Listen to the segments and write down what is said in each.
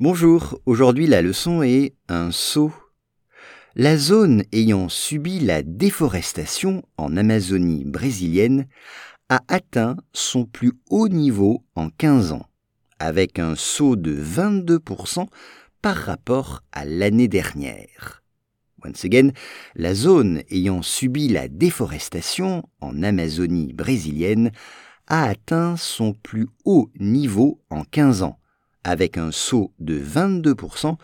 Bonjour, aujourd'hui la leçon est un saut. La zone ayant subi la déforestation en Amazonie brésilienne a atteint son plus haut niveau en 15 ans, avec un saut de 22% par rapport à l'année dernière. Once again, la zone ayant subi la déforestation en Amazonie brésilienne a atteint son plus haut niveau en 15 ans, avec un saut de 22%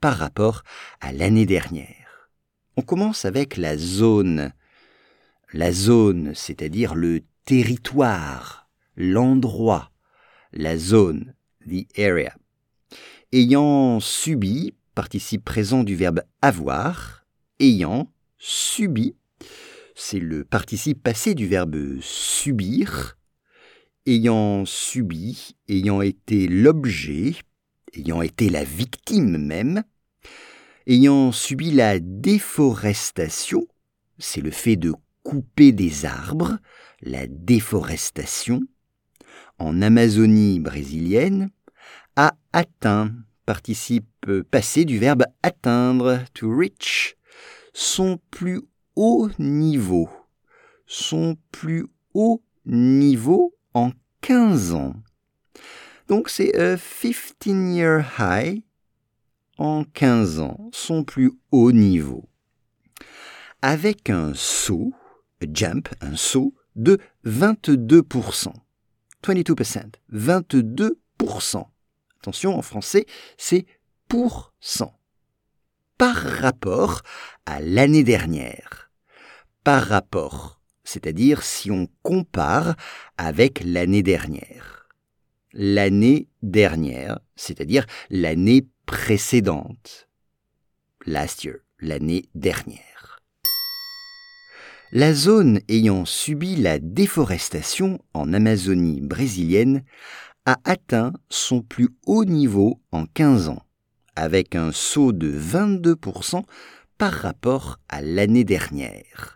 par rapport à l'année dernière. On commence avec la zone. La zone, c'est-à-dire le territoire, l'endroit, la zone, the area. Ayant subi, participe présent du verbe avoir, ayant subi, c'est le participe passé du verbe subir, ayant subi, ayant été l'objet, ayant été la victime même, ayant subi la déforestation, c'est le fait de couper des arbres, la déforestation, en Amazonie brésilienne, a atteint, participe passé du verbe atteindre, to reach, son plus haut niveau, son plus haut niveau en 15 ans. Donc c'est a 15-year high en 15 ans, son plus haut niveau. Avec un saut, a jump, un saut de 22%. 22%. 22%. Attention, en français, c'est pour cent. Par rapport à l'année dernière. Par rapport c'est-à-dire si on compare avec l'année dernière. L'année dernière, c'est-à-dire l'année précédente. Last year, l'année dernière. La zone ayant subi la déforestation en Amazonie brésilienne a atteint son plus haut niveau en 15 ans, avec un saut de 22% par rapport à l'année dernière.